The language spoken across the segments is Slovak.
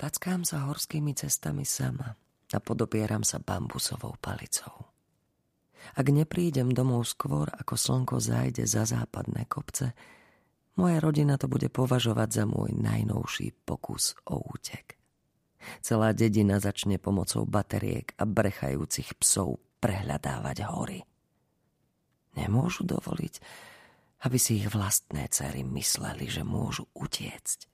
Tackám sa horskými cestami sama a podobieram sa bambusovou palicou. Ak neprídem domov skôr, ako slnko zájde za západné kopce, moja rodina to bude považovať za môj najnovší pokus o útek. Celá dedina začne pomocou bateriek a brechajúcich psov prehľadávať hory. Nemôžu dovoliť, aby si ich vlastné cery mysleli, že môžu utiecť.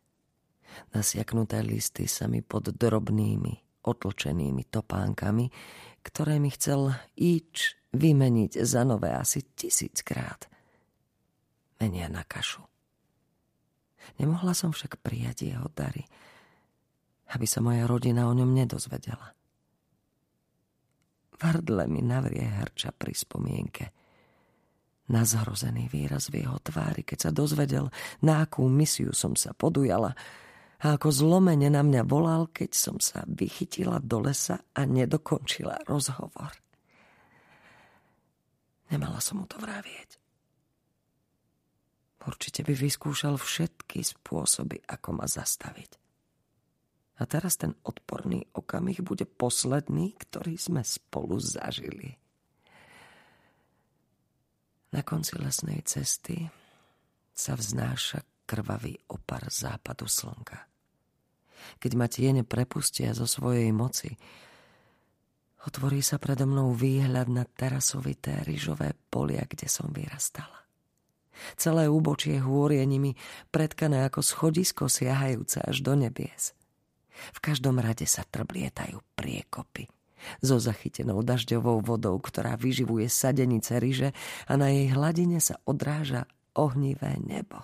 Nasiaknuté listy sa mi pod drobnými, otlčenými topánkami, ktoré mi chcel Ič vymeniť za nové asi tisíckrát. Menia na kašu. Nemohla som však prijať jeho dary, aby sa moja rodina o ňom nedozvedela. Vardle mi navrie herča pri spomienke – na zhrozený výraz v jeho tvári, keď sa dozvedel, na akú misiu som sa podujala a ako zlomene na mňa volal, keď som sa vychytila do lesa a nedokončila rozhovor. Nemala som mu to vravieť. Určite by vyskúšal všetky spôsoby, ako ma zastaviť. A teraz ten odporný okamih bude posledný, ktorý sme spolu zažili. Na konci lesnej cesty sa vznáša krvavý opar západu slnka. Keď ma tiene prepustia zo svojej moci, otvorí sa predo mnou výhľad na terasovité ryžové polia, kde som vyrastala. Celé úbočie hôr je nimi predkané ako schodisko siahajúce až do nebies. V každom rade sa trblietajú priekopy – so zachytenou dažďovou vodou, ktorá vyživuje sadenice ryže a na jej hladine sa odráža ohnivé nebo.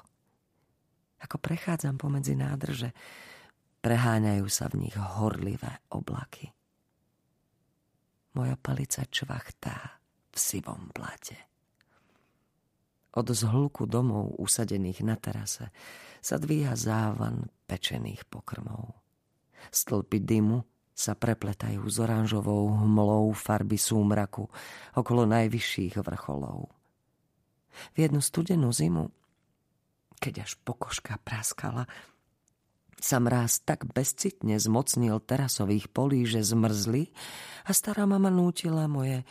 Ako prechádzam pomedzi nádrže, preháňajú sa v nich horlivé oblaky. Moja palica čvachtá v sivom blate. Od zhlku domov usadených na terase sa dvíha závan pečených pokrmov. Stĺpy dymu sa prepletajú s oranžovou hmlou farby súmraku okolo najvyšších vrcholov. V jednu studenú zimu, keď až pokožka praskala, sa mráz tak bezcitne zmocnil terasových polí, že zmrzli a stará mama nútila moje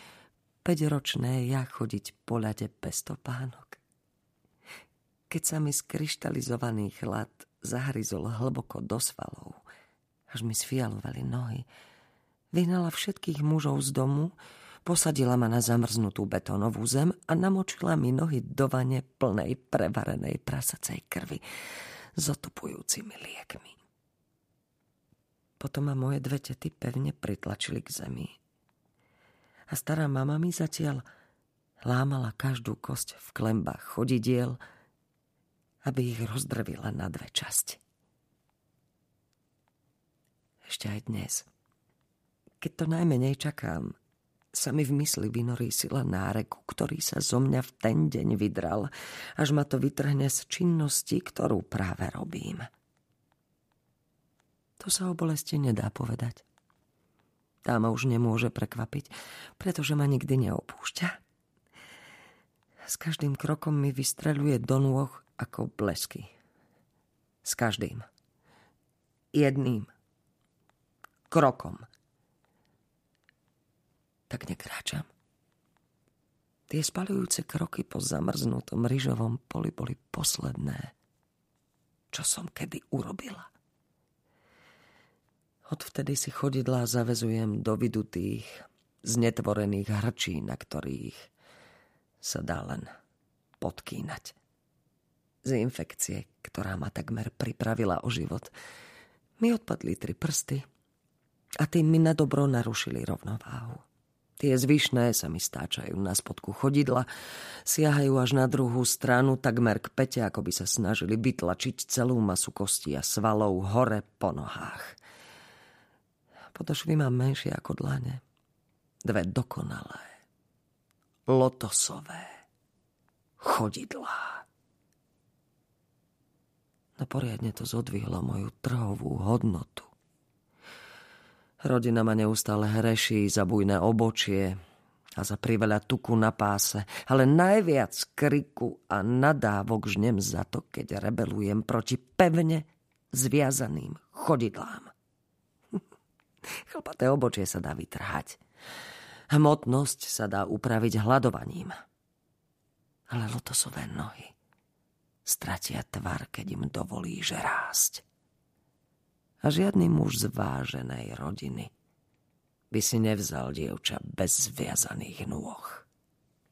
päťročné ja chodiť po ľade bez. Keď sa mi skryštalizovaný chlad zahryzol hlboko do svalov, až mi sfialovali nohy. Vyhnala všetkých mužov z domu, posadila ma na zamrznutú betónovú zem a namočila mi nohy do vane plnej prevarenej prasacej krvi s otupujúcimi liekmi. Potom ma moje dve tety pevne pritlačili k zemi. A stará mama mi zatiaľ lámala každú kosť v klembách chodidiel, aby ich rozdrvila na dve časti ešte aj dnes. Keď to najmenej čakám, sa mi v mysli vynorí sila náreku, ktorý sa zo mňa v ten deň vydral, až ma to vytrhne z činnosti, ktorú práve robím. To sa o bolesti nedá povedať. Tá ma už nemôže prekvapiť, pretože ma nikdy neopúšťa. S každým krokom mi vystreľuje do nôh ako blesky. S každým. Jedným krokom. Tak nekráčam. Tie spalujúce kroky po zamrznutom ryžovom poli boli posledné, čo som kedy urobila. Odvtedy si chodidlá zavezujem do vydutých, znetvorených hrčí, na ktorých sa dá len podkýnať. Z infekcie, ktorá ma takmer pripravila o život, mi odpadli tri prsty, a tým mi na dobro narušili rovnováhu. Tie zvyšné sa mi stáčajú na spodku chodidla, siahajú až na druhú stranu, takmer k pete, ako by sa snažili vytlačiť celú masu kostí a svalov hore po nohách. Podošvy mám menšie ako dlane. Dve dokonalé, lotosové chodidlá. No poriadne to zodvihlo moju trhovú hodnotu. Rodina ma neustále hreší za bujné obočie a za priveľa tuku na páse, ale najviac kriku a nadávok žnem za to, keď rebelujem proti pevne zviazaným chodidlám. Chlpaté obočie sa dá vytrhať. Hmotnosť sa dá upraviť hľadovaním. Ale lotosové nohy stratia tvar, keď im dovolíš rásť. A žiadny muž z váženej rodiny by si nevzal dievča bez zviazaných nôh.